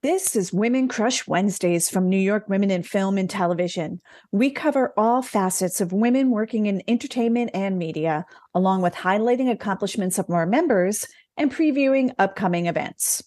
This is Women Crush Wednesdays from New York Women in Film and Television. We cover all facets of women working in entertainment and media, along with highlighting accomplishments of our members and previewing upcoming events.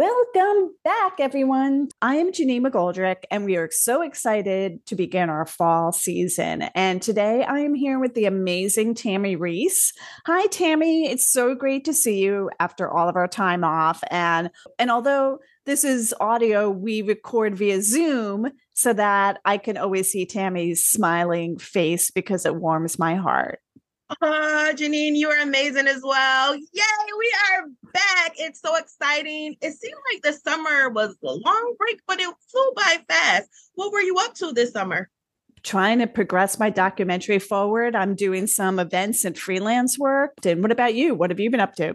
Welcome back, everyone. I am Janine McGoldrick, and we are so excited to begin our fall season. And today I am here with the amazing Tammy Reese. Hi, Tammy. It's so great to see you after all of our time off. And and although this is audio, we record via Zoom so that I can always see Tammy's smiling face because it warms my heart. Uh, Janine, you are amazing as well. Yay, we are back. It's so exciting. It seemed like the summer was a long break, but it flew by fast. What were you up to this summer? Trying to progress my documentary forward. I'm doing some events and freelance work. And what about you? What have you been up to?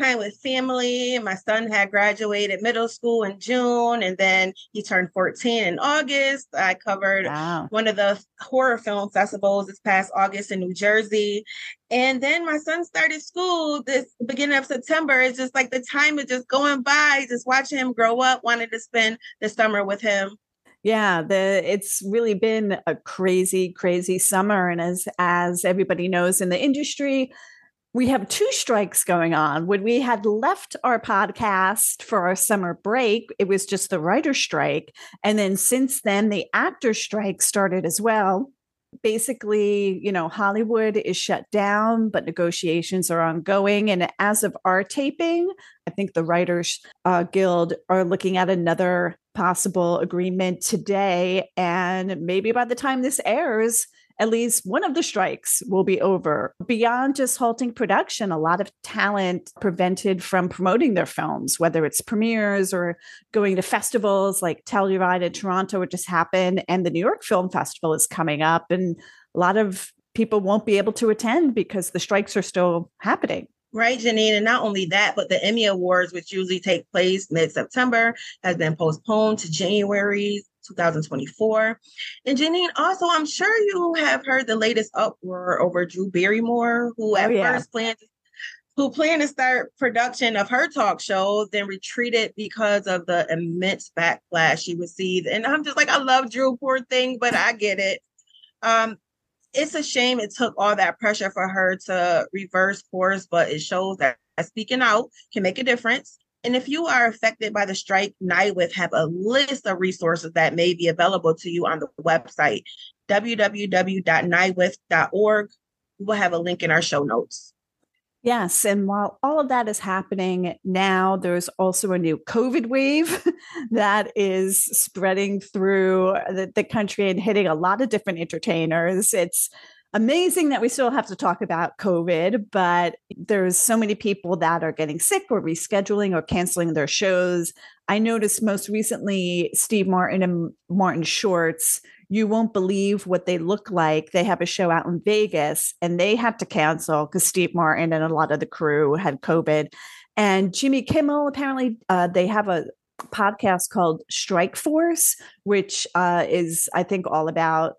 Time with family. My son had graduated middle school in June, and then he turned 14 in August. I covered wow. one of the horror film festivals this past August in New Jersey. And then my son started school this beginning of September. It's just like the time is just going by, just watching him grow up, wanted to spend the summer with him. Yeah, the it's really been a crazy, crazy summer. And as as everybody knows in the industry, we have two strikes going on. When we had left our podcast for our summer break, it was just the writer strike. And then since then, the actor strike started as well. Basically, you know, Hollywood is shut down, but negotiations are ongoing. And as of our taping, I think the Writers uh, Guild are looking at another possible agreement today. And maybe by the time this airs, at least one of the strikes will be over. Beyond just halting production, a lot of talent prevented from promoting their films, whether it's premieres or going to festivals like Telluride in Toronto, which just happened, and the New York Film Festival is coming up. And a lot of people won't be able to attend because the strikes are still happening. Right, Janine. And not only that, but the Emmy Awards, which usually take place mid September, has been postponed to January 2024. And Janine, also, I'm sure you have heard the latest uproar over Drew Barrymore, who at oh, yeah. first planned who planned to start production of her talk show, then retreated because of the immense backlash she received. And I'm just like, I love Drew, poor thing, but I get it. Um, it's a shame it took all that pressure for her to reverse course, but it shows that speaking out can make a difference. And if you are affected by the strike, NYWIFT have a list of resources that may be available to you on the website, www.nywift.org. We'll have a link in our show notes. Yes. And while all of that is happening now, there's also a new COVID wave that is spreading through the, the country and hitting a lot of different entertainers. It's amazing that we still have to talk about COVID, but there's so many people that are getting sick or rescheduling or canceling their shows. I noticed most recently Steve Martin and Martin Shorts. You won't believe what they look like. They have a show out in Vegas and they had to cancel because Steve Martin and a lot of the crew had COVID. And Jimmy Kimmel, apparently, uh, they have a podcast called Strike Force, which uh, is, I think, all about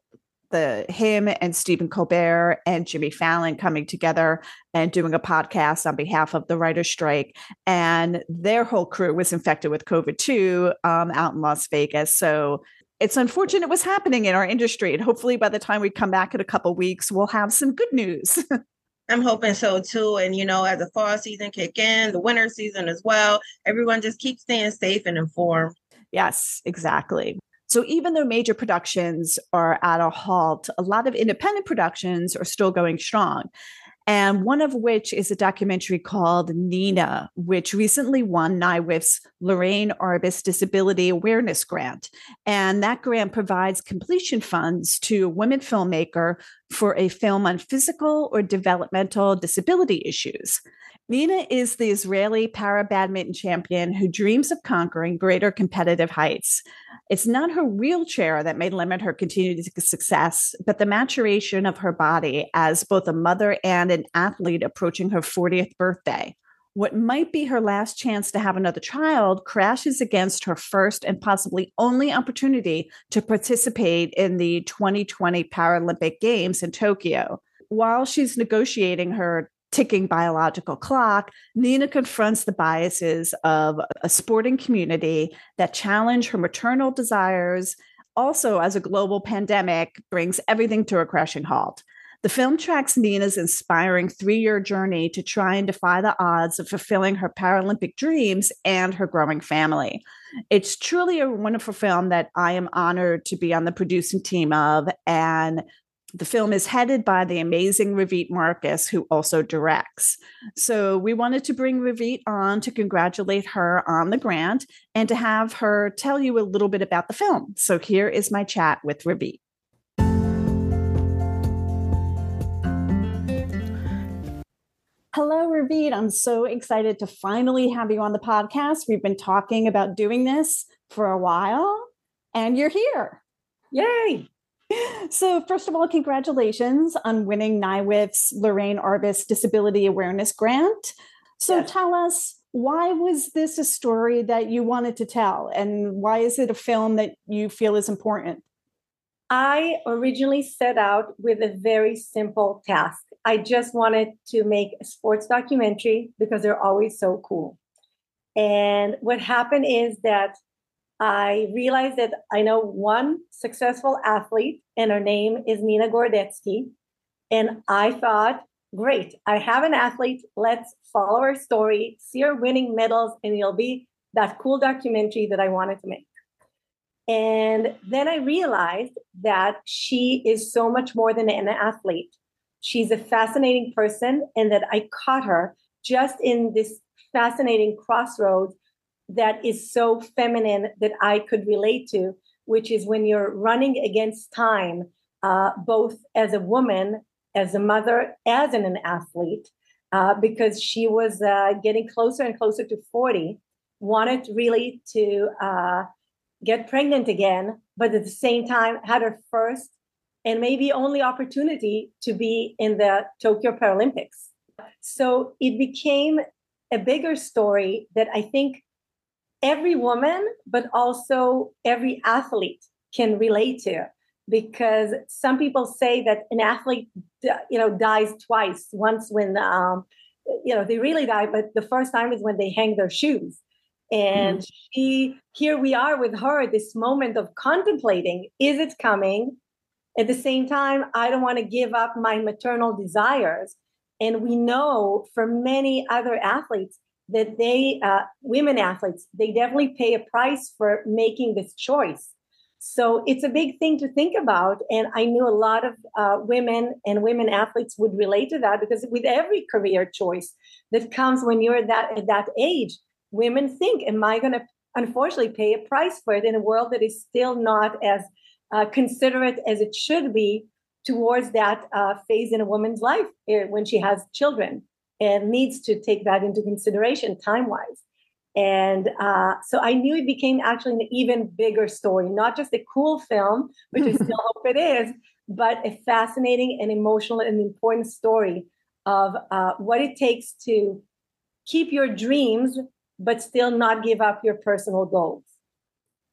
the him and Stephen Colbert and Jimmy Fallon coming together and doing a podcast on behalf of the writer's strike. And their whole crew was infected with COVID too um, out in Las Vegas. So it's unfortunate what's happening in our industry. And hopefully by the time we come back in a couple weeks, we'll have some good news. I'm hoping so too. And you know, as the fall season kick in, the winter season as well, everyone just keeps staying safe and informed. Yes, exactly. So even though major productions are at a halt, a lot of independent productions are still going strong. And one of which is a documentary called Nina, which recently won NYWIFT's Loreen Arbus Disability Awareness Grant. And that grant provides completion funds to a women filmmaker for a film on physical or developmental disability issues. Nina is the Israeli para badminton champion who dreams of conquering greater competitive heights. It's not her wheelchair that may limit her continued success, but the maturation of her body as both a mother and an athlete approaching her 40th birthday. What might be her last chance to have another child crashes against her first and possibly only opportunity to participate in the 2020 Paralympic Games in Tokyo. While she's negotiating her ticking biological clock, Nina confronts the biases of a sporting community that challenge her maternal desires. Also, as a global pandemic brings everything to a crashing halt. The film tracks Nina's inspiring three year journey to try and defy the odds of fulfilling her Paralympic dreams and her growing family. It's truly a wonderful film that I am honored to be on the producing team of. And the film is headed by the amazing Ravit Markus, who also directs. So we wanted to bring Ravit on to congratulate her on the grant and to have her tell you a little bit about the film. So here is my chat with Ravit. Hello, Ravit. I'm so excited to finally have you on the podcast. We've been talking about doing this for a while, and you're here. Yay! So, first of all, congratulations on winning NYWIFT's Loreen Arbus Disability Awareness Grant. So, yes. tell us why was this a story that you wanted to tell, and why is it a film that you feel is important? I originally set out with a very simple task. I just wanted to make a sports documentary because they're always so cool. And what happened is that I realized that I know one successful athlete, and her name is Nina Gordetsky. And I thought, great, I have an athlete. Let's follow her story, see her winning medals, and it'll be that cool documentary that I wanted to make. And then I realized that she is so much more than an athlete. She's a fascinating person, and that I caught her just in this fascinating crossroads that is so feminine that I could relate to, which is when you're running against time, uh, both as a woman, as a mother, as an, an athlete, uh, because she was uh, getting closer and closer to 40, wanted really to uh, get pregnant again, but at the same time had her first and maybe only opportunity to be in the Tokyo Paralympics. So it became a bigger story that I think every woman, but also every athlete can relate to. Because some people say that an athlete you know dies twice. Once when um, you know they really die but the first time is when they hang their shoes. And mm. she here we are with her this moment of contemplating is it coming? At the same time i don't want to give up my maternal desires. And we know for many other athletes that they, uh, women athletes, they definitely pay a price for making this choice. So it's a big thing to think about. And I knew a lot of uh, women and women athletes would relate to that because with every career choice that comes when you're that, at that age, women think, am I going to unfortunately pay a price for it in a world that is still not as uh, considerate as it should be towards that uh, phase in a woman's life eh, when she has children and needs to take that into consideration time wise. And uh, so I knew it became actually an even bigger story, not just a cool film, which I still hope it is, but a fascinating and emotional and important story of uh, what it takes to keep your dreams, but still not give up your personal goals.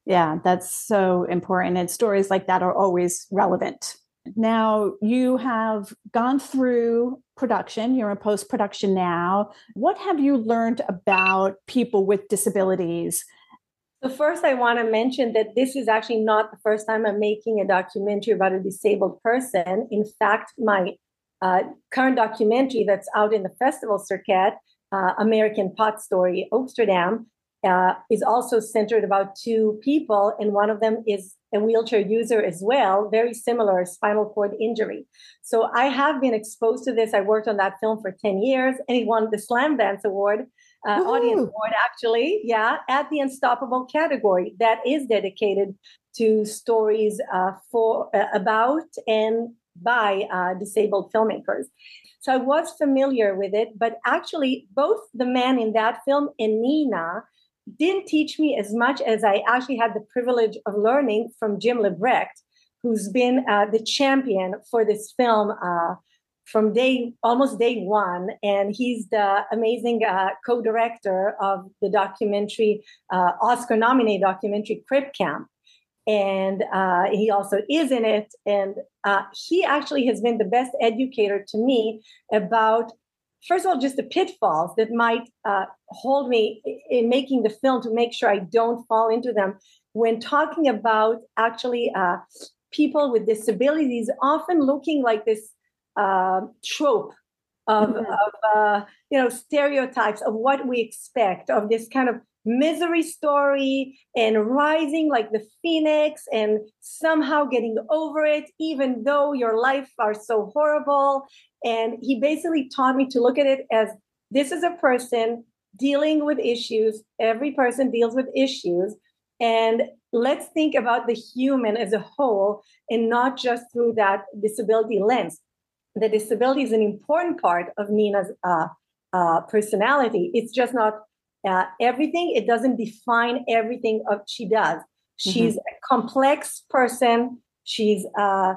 Yeah, that's so important. And stories like that are always relevant. Now, you have gone through production, you're in post production now. What have you learned about people with disabilities? So, first, I want to mention that this is actually not the first time I'm making a documentary about a disabled person. In fact, my uh, current documentary that's out in the festival circuit, uh, American Pot Story, Oaksterdam, uh, is also centered about two people, and one of them is a wheelchair user as well, very similar spinal cord injury. So I have been exposed to this. I worked on that film for 10 years, and it won the Slamdance Award, uh, Audience Award, actually, yeah, at the Unstoppable category that is dedicated to stories uh, for uh, about and by uh, disabled filmmakers. So I was familiar with it, but actually, both the man in that film and Nina didn't teach me as much as I actually had the privilege of learning from Jim LeBrecht, who's been uh, the champion for this film uh, from day almost day one, and he's the amazing uh, co-director of the documentary, uh, Oscar-nominated documentary Crip Camp and uh, he also is in it. And uh, he actually has been the best educator to me about, first of all, just the pitfalls that might uh, hold me in making the film to make sure I don't fall into them. When talking about actually uh, people with disabilities, often looking like this uh, trope of, mm-hmm. of uh, you know stereotypes of what we expect of this kind of misery story and rising like the phoenix and somehow getting over it even though your life are so horrible. And he basically taught me to look at it as this is a person dealing with issues. Every person deals with issues. And let's think about the human as a whole and not just through that disability lens. The disability is an important part of nina's uh, uh, personality. It's just not uh, everything. It doesn't define everything of she does. She's mm-hmm. a complex person. She's uh,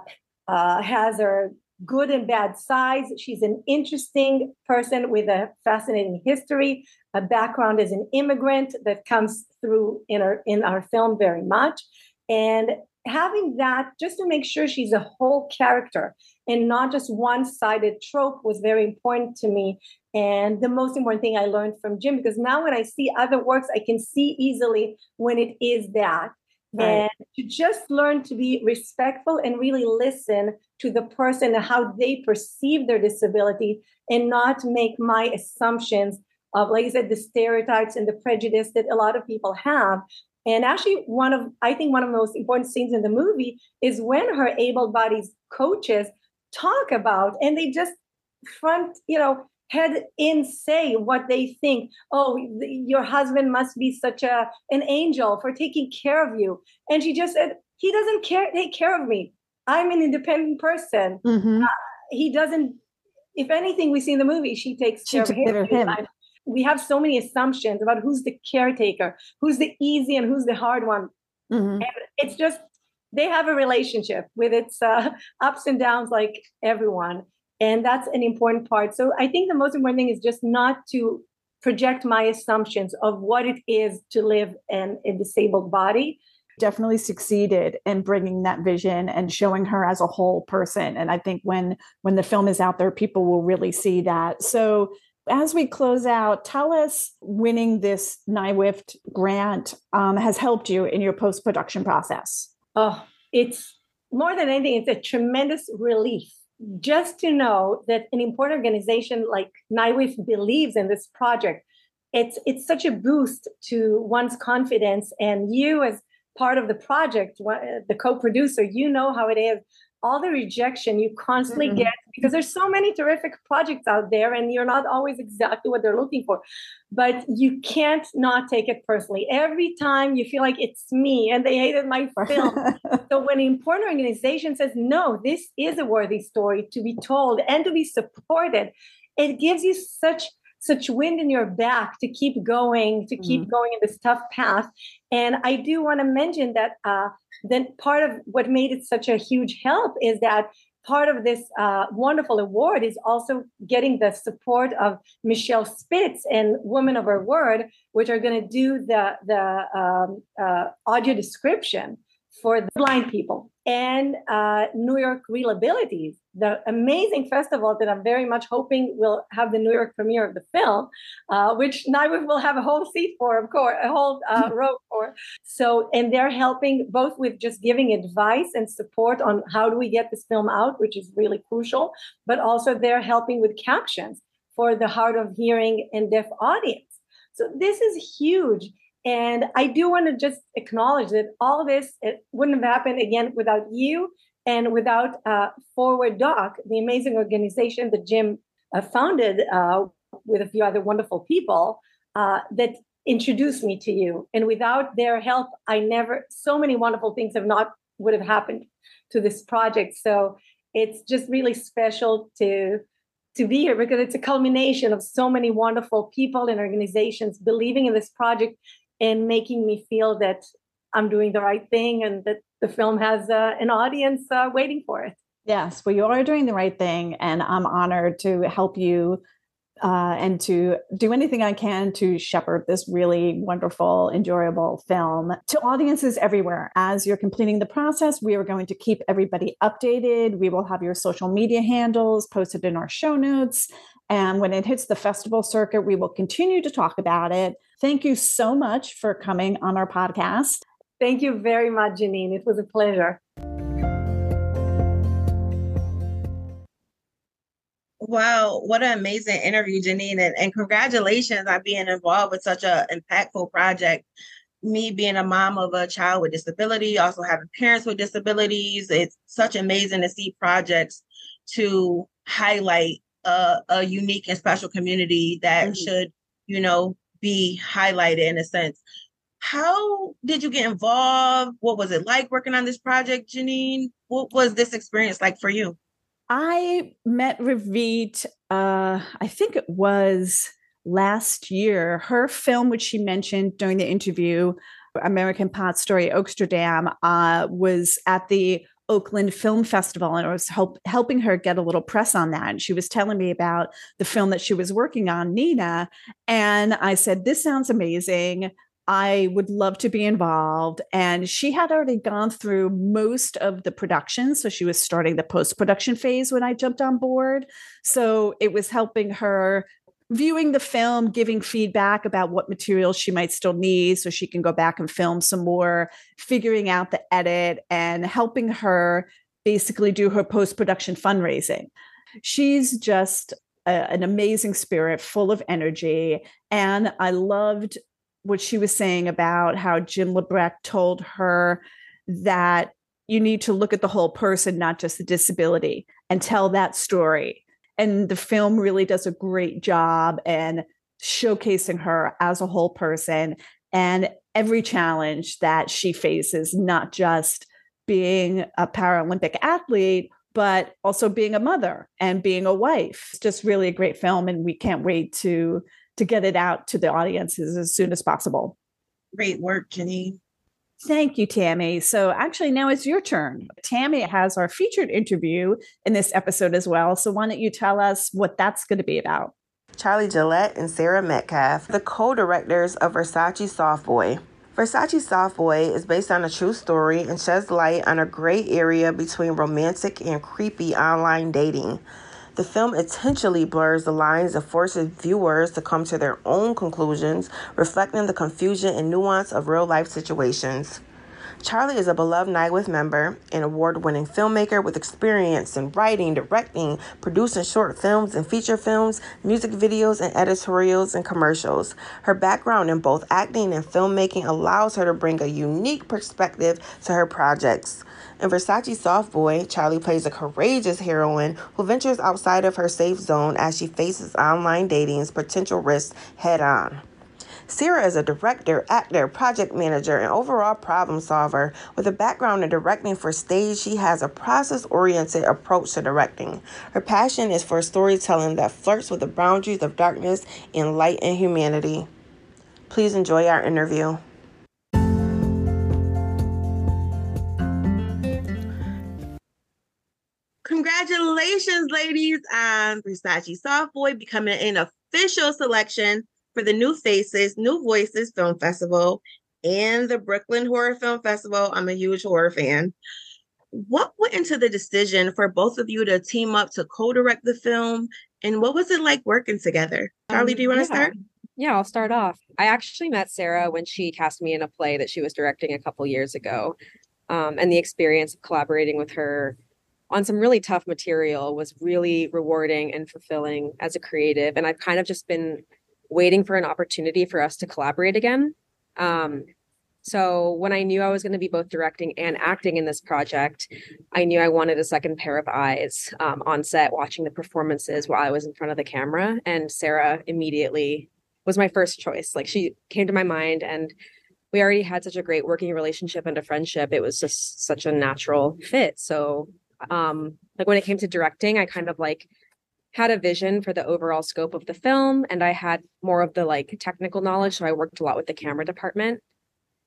uh, has her good and bad sides. She's an interesting person with a fascinating history, a background as an immigrant that comes through in our in our film very much, and having that just to make sure she's a whole character and not just one-sided trope was very important to me and the most important thing I learned from Jim, because now when I see other works, I can see easily when it is that. Right. And to just learn to be respectful and really listen to the person and how they perceive their disability and not make my assumptions of, like I said, the stereotypes and the prejudice that a lot of people have. And actually, one of, I think, one of the most important scenes in the movie is when her able bodied coaches talk about, and they just front, you know, head in say what they think. Oh your husband must be such a an angel for taking care of you. And she just said he doesn't care take care of me. I'm an independent person. Mm-hmm. uh, he doesn't if anything we see in the movie she takes she care of him, him. we have so many assumptions about who's the caretaker who's the easy and who's the hard one. Mm-hmm. and it's just they have a relationship with its uh, ups and downs like everyone and that's an important part. So I think the most important thing is just not to project my assumptions of what it is to live in a disabled body. Definitely succeeded in bringing that vision and showing her as a whole person. And I think when when the film is out there, people will really see that. So as we close out, tell us winning this NYWIFT grant um, has helped you in your post production process. Oh, it's more than anything, it's a tremendous relief just to know that an important organization like NYWIFT believes in this project, it's it's such a boost to one's confidence. And you, as part of the project, the co-producer, you know how it is all the rejection you constantly mm-hmm. get because there's so many terrific projects out there and you're not always exactly what they're looking for. But you can't not take it personally. Every time you feel like it's me and they hated my film. So when an important organization says no this is a worthy story to be told and to be supported it gives you such such wind in your back to keep going, to keep mm-hmm. going in this tough path. And I do want to mention that uh, then part of what made it such a huge help is that part of this uh, wonderful award is also getting the support of Michele Spitz and Women of Her Word, which are going to do the the um, uh, audio description for the blind people and uh, New York Reelabilities, the amazing festival that I'm very much hoping will have the New York premiere of the film, uh, which NYWIFT will have a whole seat for, of course, a whole uh, row for. So, and they're helping both with just giving advice and support on how do we get this film out, which is really crucial, but also they're helping with captions for the hard of hearing and deaf audience. So this is huge. And I do want to just acknowledge that all this it wouldn't have happened again without you and without uh, Forward Doc, the amazing organization that Jim uh, founded uh, with a few other wonderful people uh, that introduced me to you. And without their help, I never, so many wonderful things have not would have happened to this project. So it's just really special to to be here because it's a culmination of so many wonderful people and organizations believing in this project and making me feel that I'm doing the right thing and that the film has uh, an audience uh, waiting for it. Yes, well, you are doing the right thing, and I'm honored to help you uh, and to do anything I can to shepherd this really wonderful, enjoyable film to audiences everywhere. As you're completing the process, we are going to keep everybody updated. We will have your social media handles posted in our show notes. And when it hits the festival circuit, we will continue to talk about it. Thank you so much for coming on our podcast. Thank you very much, Janine. It was a pleasure. Wow, what an amazing interview, Janine. And, and congratulations on being involved with such an impactful project. Me being a mom of a child with disability, also having parents with disabilities, it's such amazing to see projects to highlight a, a unique and special community that mm-hmm. should, you know, be highlighted in a sense. How did you get involved? What was it like working on this project, Janine? What was this experience like for you? I met Ravit, uh, I think it was last year. Her film, which she mentioned during the interview, American Pot Story Oaksterdam, uh, was at the Oakland Film Festival, and I was help, helping her get a little press on that. And she was telling me about the film that she was working on, Nina. And I said, This sounds amazing. I would love to be involved. And she had already gone through most of the production. So she was starting the post production phase when I jumped on board. So it was helping her viewing the film, giving feedback about what materials she might still need so she can go back and film some more, figuring out the edit, and helping her basically do her post production fundraising. She's just a, an amazing spirit, full of energy. And I loved what she was saying about how Jim LeBrecht told her that you need to look at the whole person, not just the disability, and tell that story. And the film really does a great job and showcasing her as a whole person and every challenge that she faces, not just being a Paralympic athlete, but also being a mother and being a wife. It's just really a great film, and we can't wait to to get it out to the audiences as soon as possible. Great work, Jenny. Thank you, Tammy. So, actually, now it's your turn. Tammy has our featured interview in this episode as well. So, why don't you tell us what that's going to be about? Charlie Gillette and Sarah Metcalf, the co directors of Versace Softboi. Versace Softboi is based on a true story and sheds light on a gray area between romantic and creepy online dating. The film intentionally blurs the lines and forces viewers to come to their own conclusions, reflecting the confusion and nuance of real life situations. Charlie is a beloved NYWIFT member, an award winning filmmaker with experience in writing, directing, producing short films and feature films, music videos, and editorials and commercials. Her background in both acting and filmmaking allows her to bring a unique perspective to her projects. In Versace Softboi, Charlie plays a courageous heroine who ventures outside of her safe zone as she faces online dating's potential risks head on. Sarah is a director, actor, project manager, and overall problem solver. With a background in directing for stage, she has a process oriented approach to directing. Her passion is for storytelling that flirts with the boundaries of darkness and light and humanity. Please enjoy our interview. Congratulations, ladies, on Versace Softboi becoming an official selection for the New Faces, New Voices Film Festival and the Brooklyn Horror Film Festival. I'm a huge horror fan. What went into the decision for both of you to team up to co direct the film? And what was it like working together? Charlie, um, do you want to yeah. start? Yeah, I'll start off. I actually met Sarah when she cast me in a play that she was directing a couple years ago. Um, and the experience of collaborating with her on some really tough material was really rewarding and fulfilling as a creative. And I've kind of just been waiting for an opportunity for us to collaborate again. Um, so when I knew I was going to be both directing and acting in this project, I knew I wanted a second pair of eyes um, on set watching the performances while I was in front of the camera. And Sarah immediately was my first choice. Like she came to my mind and we already had such a great working relationship and a friendship. It was just such a natural fit. So um like when it came to directing, I kind of like had a vision for the overall scope of the film and I had more of the like technical knowledge. So I worked a lot with the camera department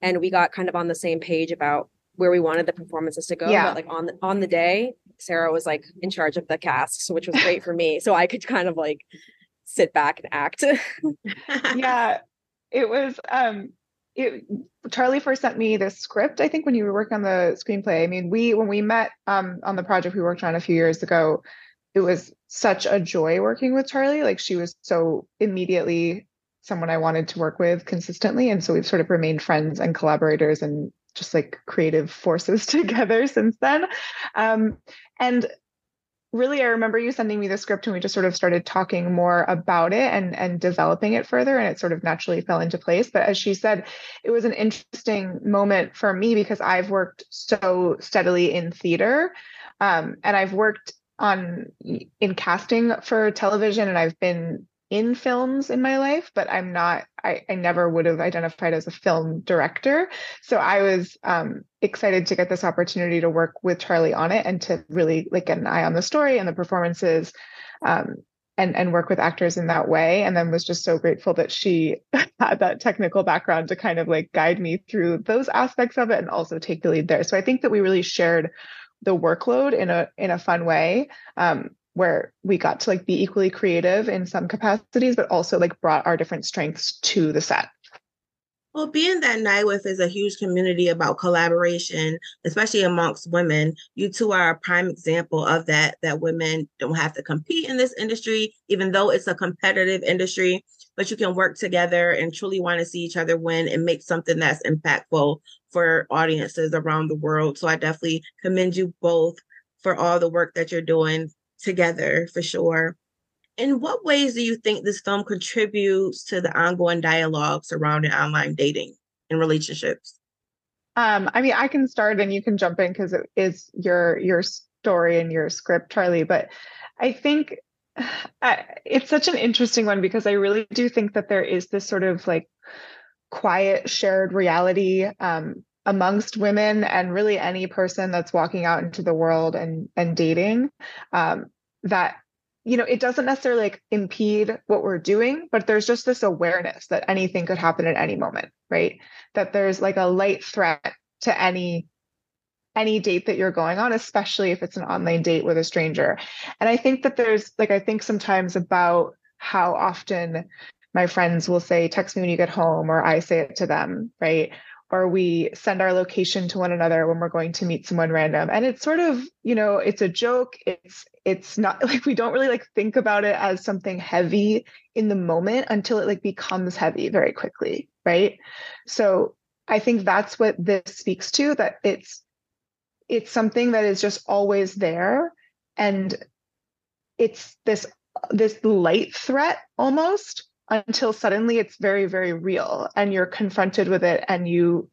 and we got kind of on the same page about where we wanted the performances to go. Yeah. But like on the on the day, Sarah was like in charge of the cast, so which was great for me. So I could kind of like sit back and act. yeah, it was. Um, it Charlie first sent me the script. I think when you were working on the screenplay. I mean, we when we met um on the project we worked on a few years ago, it was such a joy working with Charlie. Like she was so immediately someone I wanted to work with consistently, and so we've sort of remained friends and collaborators and just like creative forces together since then. Um, and really, I remember you sending me the script and we just sort of started talking more about it and, and developing it further. And it sort of naturally fell into place. But as she said, it was an interesting moment for me because I've worked so steadily in theater. Um, and I've worked on in casting for television and I've been in films in my life, but I'm not, I, I never would have identified as a film director. So I was um, excited to get this opportunity to work with Charlie on it and to really like get an eye on the story and the performances um, and, and work with actors in that way. And then was just so grateful that she had that technical background to kind of like guide me through those aspects of it and also take the lead there. So I think that we really shared the workload in a in a fun way um, where we got to like be equally creative in some capacities, but also like brought our different strengths to the set. Well, being that NYWIFT is a huge community about collaboration, especially amongst women, you two are a prime example of that, that women don't have to compete in this industry, even though it's a competitive industry, but you can work together and truly want to see each other win and make something that's impactful for audiences around the world. So I definitely commend you both for all the work that you're doing together for sure. In what ways do you think this film contributes to the ongoing dialogue surrounding online dating and relationships? Um, I mean, I can start and you can jump in because it is your your story and your script, Charlie. But I think uh, it's such an interesting one because I really do think that there is this sort of like quiet shared reality um, amongst women and really any person that's walking out into the world and and dating um, that you know it doesn't necessarily like impede what we're doing but there's just this awareness that anything could happen at any moment right? That there's like a light threat to any any date that you're going on especially if it's an online date with a stranger. And i think that there's like i think sometimes about how often my friends will say text me when you get home or i say it to them right? Or we send our location to one another when we're going to meet someone random. And it's sort of you know it's a joke it's it's not like we don't really like think about it as something heavy in the moment until it like becomes heavy very quickly right? So i think that's what this speaks to that it's it's something that is just always there and it's this this light threat almost until suddenly it's very very real and you're confronted with it and you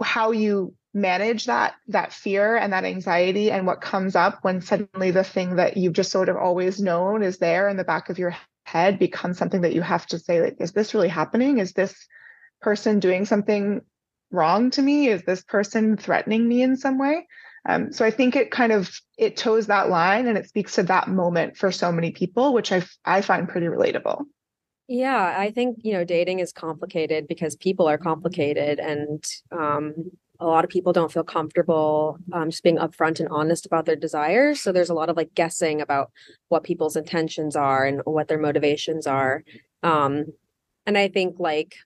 how you manage that that fear and that anxiety and what comes up when suddenly the thing that you've just sort of always known is there in the back of your head becomes something that you have to say like is this really happening? Is this person doing something wrong to me? Is this person threatening me in some way? Um, so i think it kind of it toes that line and it speaks to that moment for so many people which i i find pretty relatable. Yeah, I think, you know, dating is complicated because people are complicated and um, a lot of people don't feel comfortable um, just being upfront and honest about their desires. So there's a lot of like guessing about what people's intentions are and what their motivations are. Um, and I think like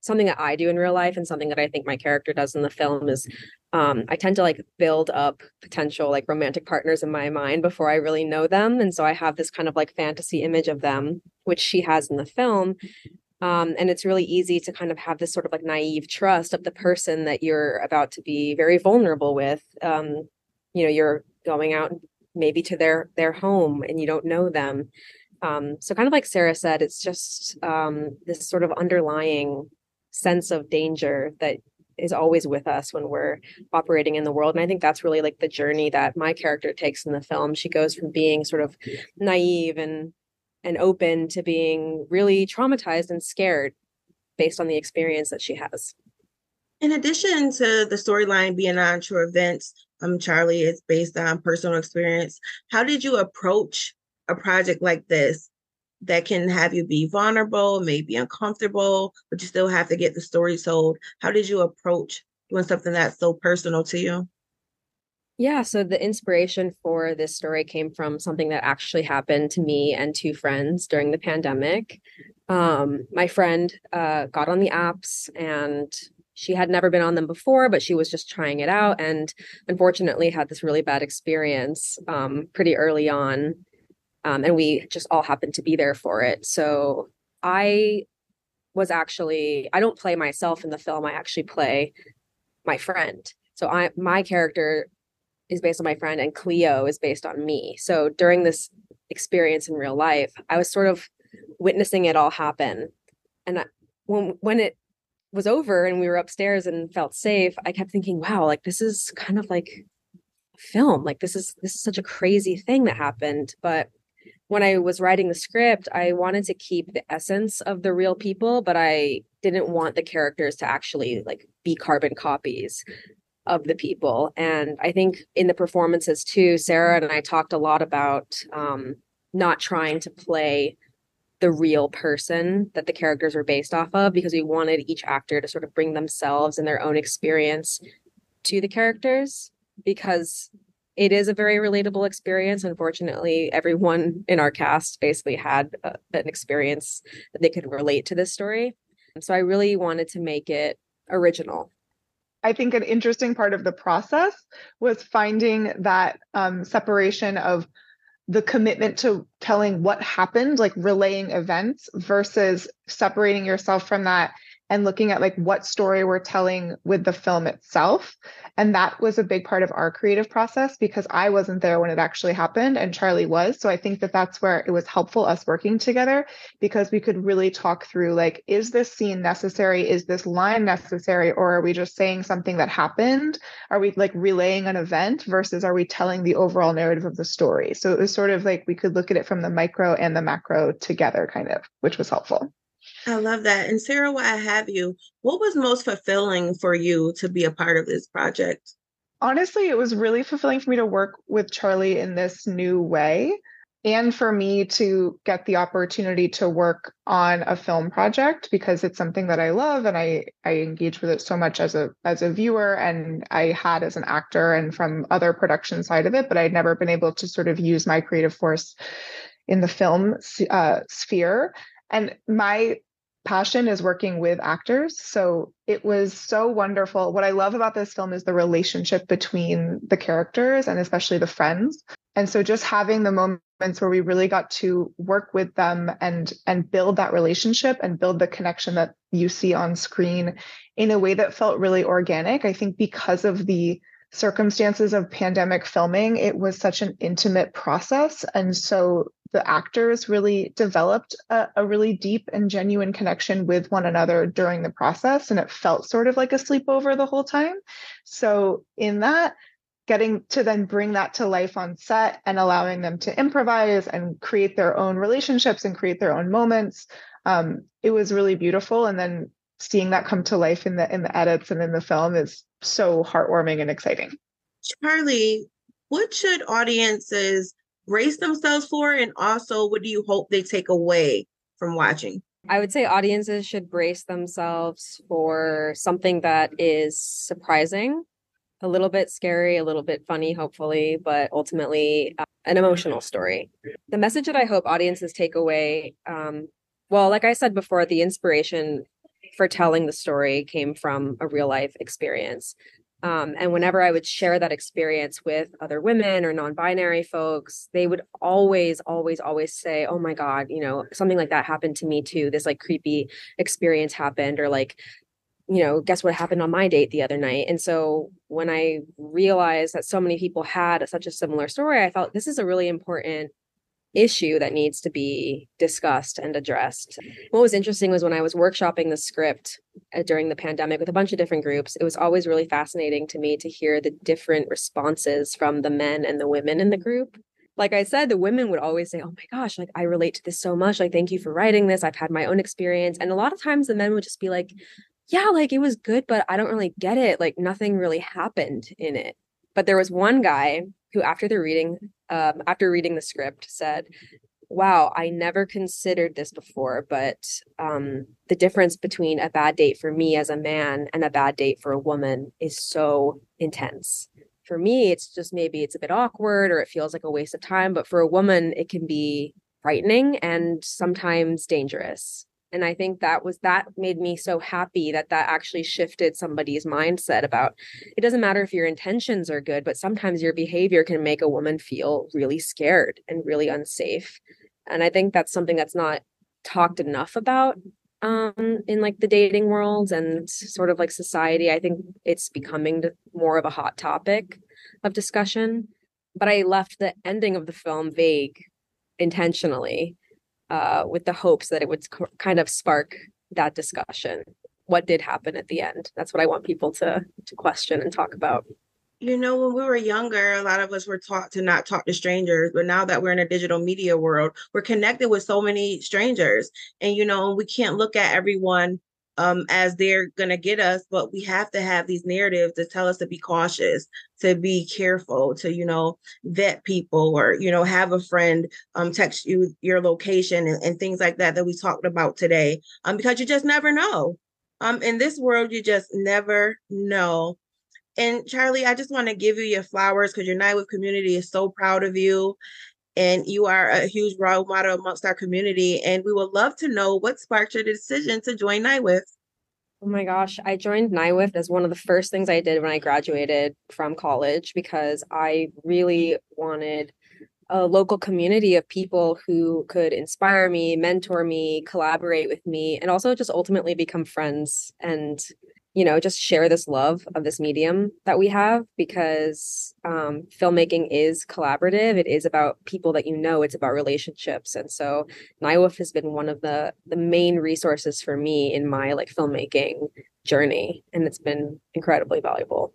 something that I do in real life and something that I think my character does in the film is um, I tend to like build up potential like romantic partners in my mind before I really know them. And so I have this kind of like fantasy image of them, which she has in the film. Um, and it's really easy to kind of have this sort of like naive trust of the person that you're about to be very vulnerable with. Um, you know, you're going out maybe to their their home and you don't know them. Um, so kind of like Sarah said, it's just um, this sort of underlying sense of danger that is always with us when we're operating in the world. And I think that's really like the journey that my character takes in the film. She goes from being sort of naive and and open to being really traumatized and scared based on the experience that she has. In addition to the storyline being on true events, um, Charlie, is based on personal experience. How did you approach a project like this that can have you be vulnerable, maybe uncomfortable, but you still have to get the story told? How did you approach doing something that's so personal to you? Yeah, so the inspiration for this story came from something that actually happened to me and two friends during the pandemic. Um, my friend uh, got on the apps and she had never been on them before, but she was just trying it out and unfortunately had this really bad experience um, pretty early on. Um, and we just all happened to be there for it. So I was actually, I don't play myself in the film, I actually play my friend. So I my character is based on my friend and Cleo is based on me. So during this experience in real life, I was sort of witnessing it all happen. And I, when when it was over and we were upstairs and felt safe, I kept thinking, wow, like this is kind of like film. Like this is this is such a crazy thing that happened, but when I was writing the script, I wanted to keep the essence of the real people, but I didn't want the characters to actually like be carbon copies of the people. And I think in the performances too, Sarah and I talked a lot about um, not trying to play the real person that the characters were based off of because we wanted each actor to sort of bring themselves and their own experience to the characters because it is a very relatable experience. Unfortunately, everyone in our cast basically had uh, an experience that they could relate to this story. So I really wanted to make it original I think an interesting part of the process was finding that um, separation of the commitment to telling what happened, like relaying events, versus separating yourself from that and looking at like what story we're telling with the film itself. And that was a big part of our creative process because i wasn't there when it actually happened and charlie was. So i think that that's where it was helpful us working together because we could really talk through like is this scene necessary? Is this line necessary? Or are we just saying something that happened? Are we like relaying an event versus are we telling the overall narrative of the story? So it was sort of like we could look at it from the micro and the macro together kind of which was helpful I love that. And Sarah, while I have you, what was most fulfilling for you to be a part of this project? Honestly, it was really fulfilling for me to work with Charlie in this new way and for me to get the opportunity to work on a film project because it's something that I love and I I engage with it so much as a as a viewer and I had as an actor and from other production side of it but I'd never been able to sort of use my creative force in the film uh, sphere and my passion is working with actors. So it was so wonderful. What I love about this film is the relationship between the characters and especially the friends. And so just having the moments where we really got to work with them and and build that relationship and build the connection that you see on screen in a way that felt really organic. I think because of the circumstances of pandemic filming, it was such an intimate process. And so the actors really developed a, a, really deep and genuine connection with one another during the process. And it felt sort of like a sleepover the whole time. So, in that, getting to then bring that to life on set and allowing them to improvise and create their own relationships and create their own moments um, it was really beautiful and then seeing that come to life in the in the edits and in the film is so heartwarming and exciting charlie what should audiences brace themselves for? And also, what do you hope they take away from watching? I would say audiences should brace themselves for something that is surprising, a little bit scary, a little bit funny, hopefully, but ultimately uh, an emotional story. The message that I hope audiences take away, um, well, like I said before, the inspiration for telling the story came from a real life experience. Um, and whenever I would share that experience with other women or non binary folks, they would always, always, always say, Oh my God, you know, something like that happened to me too. This like creepy experience happened, or like, you know, guess what happened on my date the other night? And so when I realized that so many people had such a similar story, I thought this is a really important issue that needs to be discussed and addressed. What was interesting was when I was workshopping the script uh, during the pandemic with a bunch of different groups, it was always really fascinating to me to hear the different responses from the men and the women in the group. Like I said, the women would always say, Oh my gosh, like I relate to this so much. Like, thank you for writing this. I've had my own experience. And a lot of times the men would just be like, Yeah, like it was good, but I don't really get it. Like, nothing really happened in it. But there was one guy who, after the reading, um, after reading the script, said, wow, I never considered this before, but um, the difference between a bad date for me as a man and a bad date for a woman is so intense. For me, it's just maybe it's a bit awkward or it feels like a waste of time, but for a woman, it can be frightening and sometimes dangerous. And I think that was that made me so happy that that actually shifted somebody's mindset about it doesn't matter if your intentions are good, but sometimes your behavior can make a woman feel really scared and really unsafe. And I think that's something that's not talked enough about um, in like the dating world and sort of like society. I think it's becoming more of a hot topic of discussion. But I left the ending of the film vague intentionally uh, with the hopes that it would kind of spark that discussion. What did happen at the end? That's what I want people to to question and talk about. You know, when we were younger, a lot of us were taught to not talk to strangers. But now that we're in a digital media world, we're connected with so many strangers. And, you know, we can't look at everyone um, as they're going to get us, but we have to have these narratives to tell us to be cautious, to be careful, to, you know, vet people or, you know, have a friend um, text you your location and, and things like that that we talked about today um, because you just never know. Um, in this world, you just never know. And Charlie, I just want to give you your flowers because your NYWIFT community is so proud of you. And you are a huge role model amongst our community. And we would love to know what sparked your decision to join NYWIFT. Oh my gosh, I joined NYWIFT as one of the first things I did when I graduated from college because I really wanted a local community of people who could inspire me, mentor me, collaborate with me, and also just ultimately become friends and you know just share this love of this medium that we have because um, filmmaking is collaborative. It is about people that you know. It's about relationships. And so NYWIFT has been one of the the main resources for me in my like filmmaking journey and it's been incredibly valuable.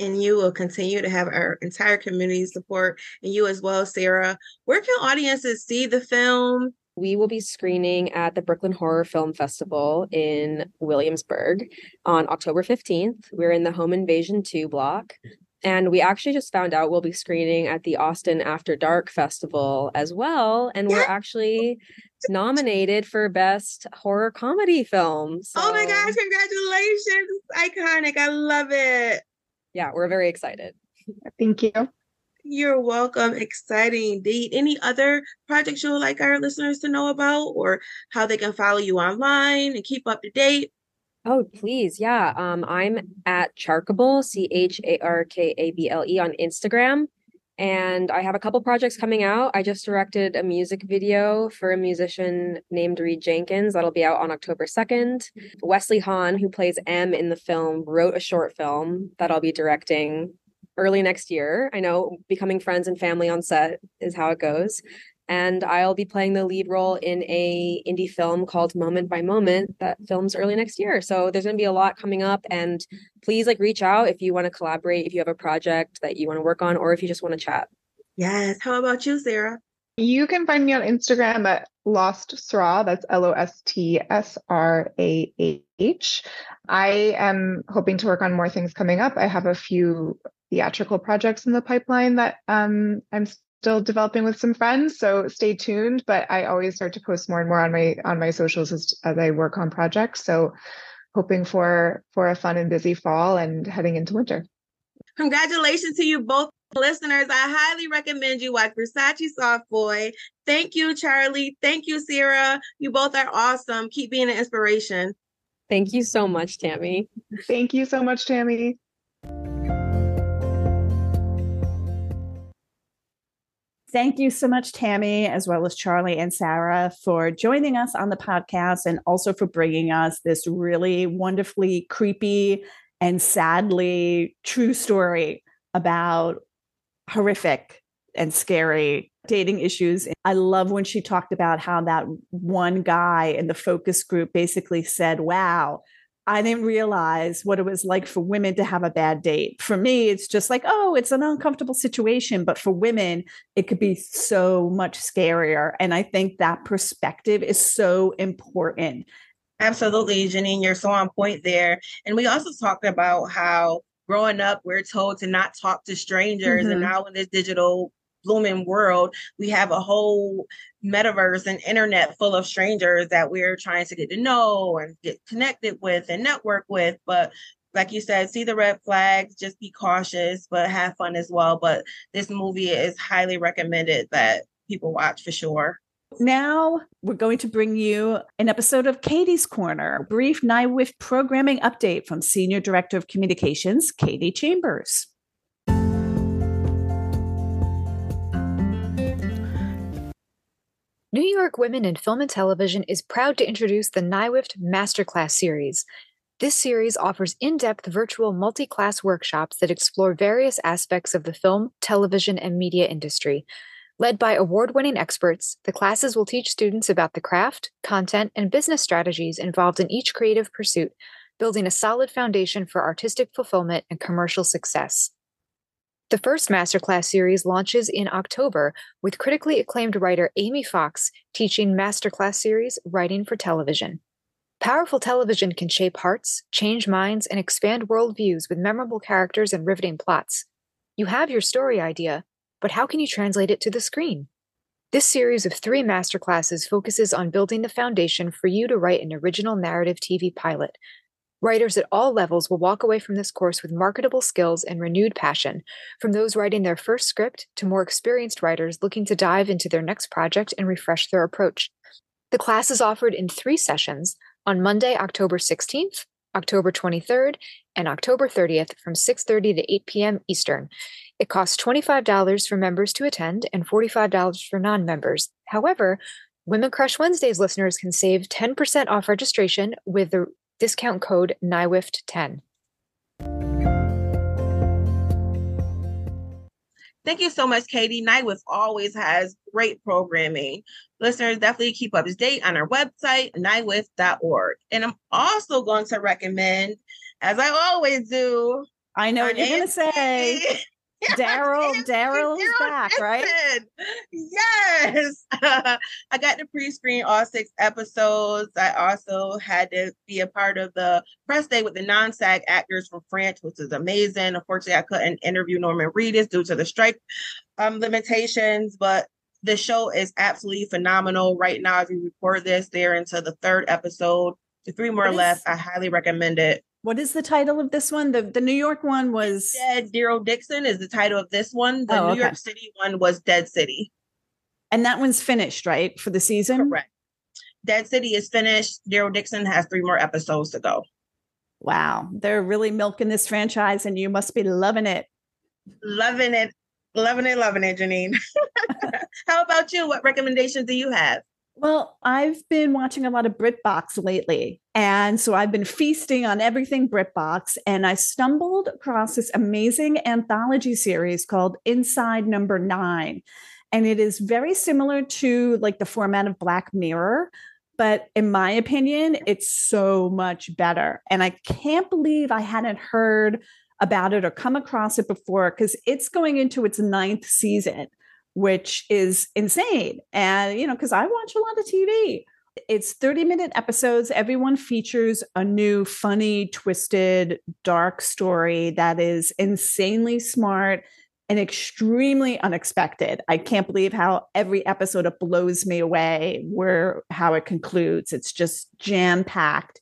And you will continue to have our entire community support and you as well sarah. Where can audiences see the film we will be screening at the Brooklyn Horror Film Festival in Williamsburg on October 15th. We're in the Home Invasion 2 block. And we actually just found out we'll be screening at the Austin After Dark Festival as well. And we're actually nominated for Best Horror Comedy Film. So, oh my gosh, congratulations. Iconic. I love it. Yeah, we're very excited. Thank you. You're welcome. Exciting indeed. Any other projects you would like our listeners to know about or how they can follow you online and keep up to date? Oh, please. Yeah. Um, I'm at Charkable, C H A R K A B L E on Instagram. And I have a couple projects coming out. I just directed a music video for a musician named Reed Jenkins that'll be out on October 2nd. Wesley Hahn, who plays M in the film, wrote a short film that I'll be directing early next year. I know becoming friends and family on set is how it goes. And I'll be playing the lead role in a indie film called Moment by Moment that films early next year. So there's going to be a lot coming up and please like reach out if you want to collaborate, if you have a project that you want to work on or if you just want to chat. Yes. How about you, Sarah? You can find me on Instagram at Lost Srah. That's L O S T S R A H. I am hoping to work on more things coming up. I have a few theatrical projects in the pipeline that um, I'm still developing with some friends. So stay tuned. But I always start to post more and more on my on my socials as, as I work on projects. So hoping for for a fun and busy fall and heading into winter. Congratulations to you both listeners. I highly recommend you watch Versace Softboi. Thank you, Charlie. Thank you, Sarah. You both are awesome. Keep being an inspiration. Thank you so much, Tammy. Thank you so much, Tammy. Thank you so much, Tammy, as well as Charlie and Sarah, for joining us on the podcast and also for bringing us this really wonderfully creepy and sadly true story about horrific and scary dating issues. I love when she talked about how that one guy in the focus group basically said, Wow, I didn't realize what it was like for women to have a bad date. For me, it's just like, oh, it's an uncomfortable situation. But for women, it could be so much scarier. And I think that perspective is so important. Absolutely, Janine, you're so on point there. And we also talked about how growing up, we're told to not talk to strangers. Mhm. And now in this digital blooming world, we have a whole metaverse and internet full of strangers that we're trying to get to know and get connected with and network with. But like you said, see the red flags, just be cautious, but have fun as well. But this movie is highly recommended that people watch for sure. Now we're going to bring you an episode of Katie's Korner, brief NYWIFT programming update from Senior Director of Communications, Katie Chambers. New York Women in Film and Television is proud to introduce the NYWIFT Masterclass series. This series offers in depth virtual multi class workshops that explore various aspects of the film, television, and media industry. Led by award winning experts, the classes will teach students about the craft, content, and business strategies involved in each creative pursuit, building a solid foundation for artistic fulfillment and commercial success. The first Masterclass series launches in October with critically acclaimed writer Amy Fox teaching Masterclass series Writing for Television. Powerful television can shape hearts, change minds, and expand worldviews with memorable characters and riveting plots. You have your story idea, but how can you translate it to the screen? This series of three masterclasses focuses on building the foundation for you to write an original narrative TV pilot. Writers at all levels will walk away from this course with marketable skills and renewed passion, from those writing their first script to more experienced writers looking to dive into their next project and refresh their approach. The class is offered in three sessions on Monday, October 16th, October 23rd, and October 30th from 6:30 to 8 p.m. Eastern. It costs $25 for members to attend and $45 for non-members. However, Women Crush Wednesdays listeners can save 10% off registration with the discount code NYWIFT10. Thank you so much, Katie. NYWIFT always has great programming. Listeners, definitely keep up to date on our website, nywift.org. And I'm also going to recommend, as I always do, I know what you're going to say. Daryl, Daryl is back, right? Yes. I got to pre screen all six episodes. I also had to be a part of the press day with the non SAG actors from France, which is amazing. Unfortunately, I couldn't interview Norman Reedus due to the strike um, limitations, but the show is absolutely phenomenal. Right now, as we record this, they're into the third episode. The three more What is- left. I highly recommend it. What is the title of this one? The the New York one was Dead Daryl Dixon is the title of this one. The Oh, New okay. York City one was Dead City. and that one's finished, right? For the season? Correct. Dead City is finished. Daryl Dixon has three more episodes to go. Wow. They're really milking this franchise and you must be loving it. Loving it. Loving it, loving it, Janine. How about you? What recommendations do you have? Well, I've been watching a lot of BritBox lately. And so I've been feasting on everything BritBox. And I stumbled across this amazing anthology series called Inside Number Nine. And it is very similar to like the format of Black Mirror. But in my opinion, it's so much better. And I can't believe I hadn't heard about it or come across it before because it's going into its ninth season which is insane. And, you know, because I watch a lot of TV. It's 30 minute episodes. Everyone features a new, funny, twisted, dark story that is insanely smart and extremely unexpected. I can't believe how every episode blows me away where how it concludes. It's just jam packed.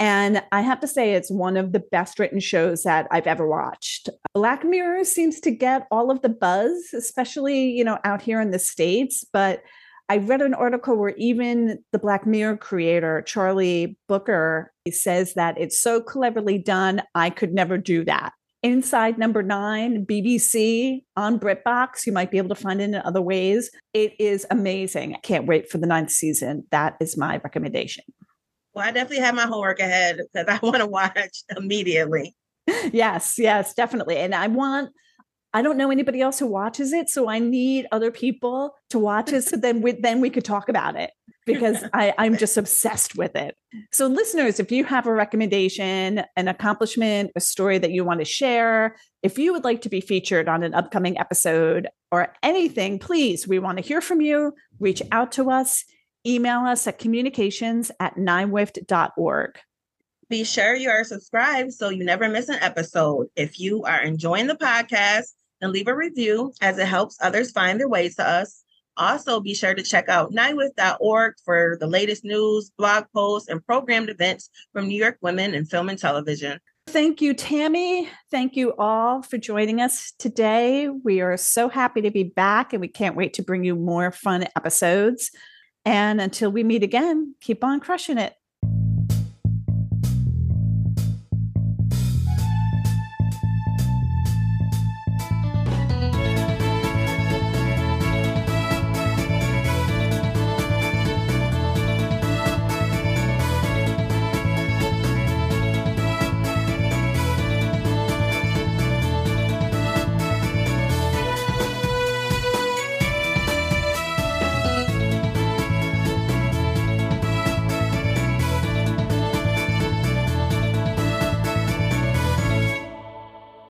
And I have to say, it's one of the best written shows that I've ever watched. Black Mirror seems to get all of the buzz, especially, you know, out here in the States. But I read an article where even the Black Mirror creator, Charlie Brooker, says that it's so cleverly done, I could never do that. Inside number nine, BBC on BritBox. You might be able to find it in other ways. It is amazing. I can't wait for the ninth season. That is my recommendation. Well, I definitely have my homework ahead because I want to watch immediately. yes, yes, definitely. And I want, I don't know anybody else who watches it, so I need other people to watch it, so then we then we could talk about it because I, I'm just obsessed with it. So, listeners, if you have a recommendation, an accomplishment, a story that you want to share, if you would like to be featured on an upcoming episode or anything, please, we want to hear from you. Reach out to us. Email us at communications at nywift.org. Be sure you are subscribed so you never miss an episode. If you are enjoying the podcast, then leave a review as it helps others find their way to us. Also, be sure to check out NYWIFT.org for the latest news, blog posts, and programmed events from New York women in film and television. Thank you, Tammy. Thank you all for joining us today. We are so happy to be back and we can't wait to bring you more fun episodes. And until we meet again, keep on crushing it.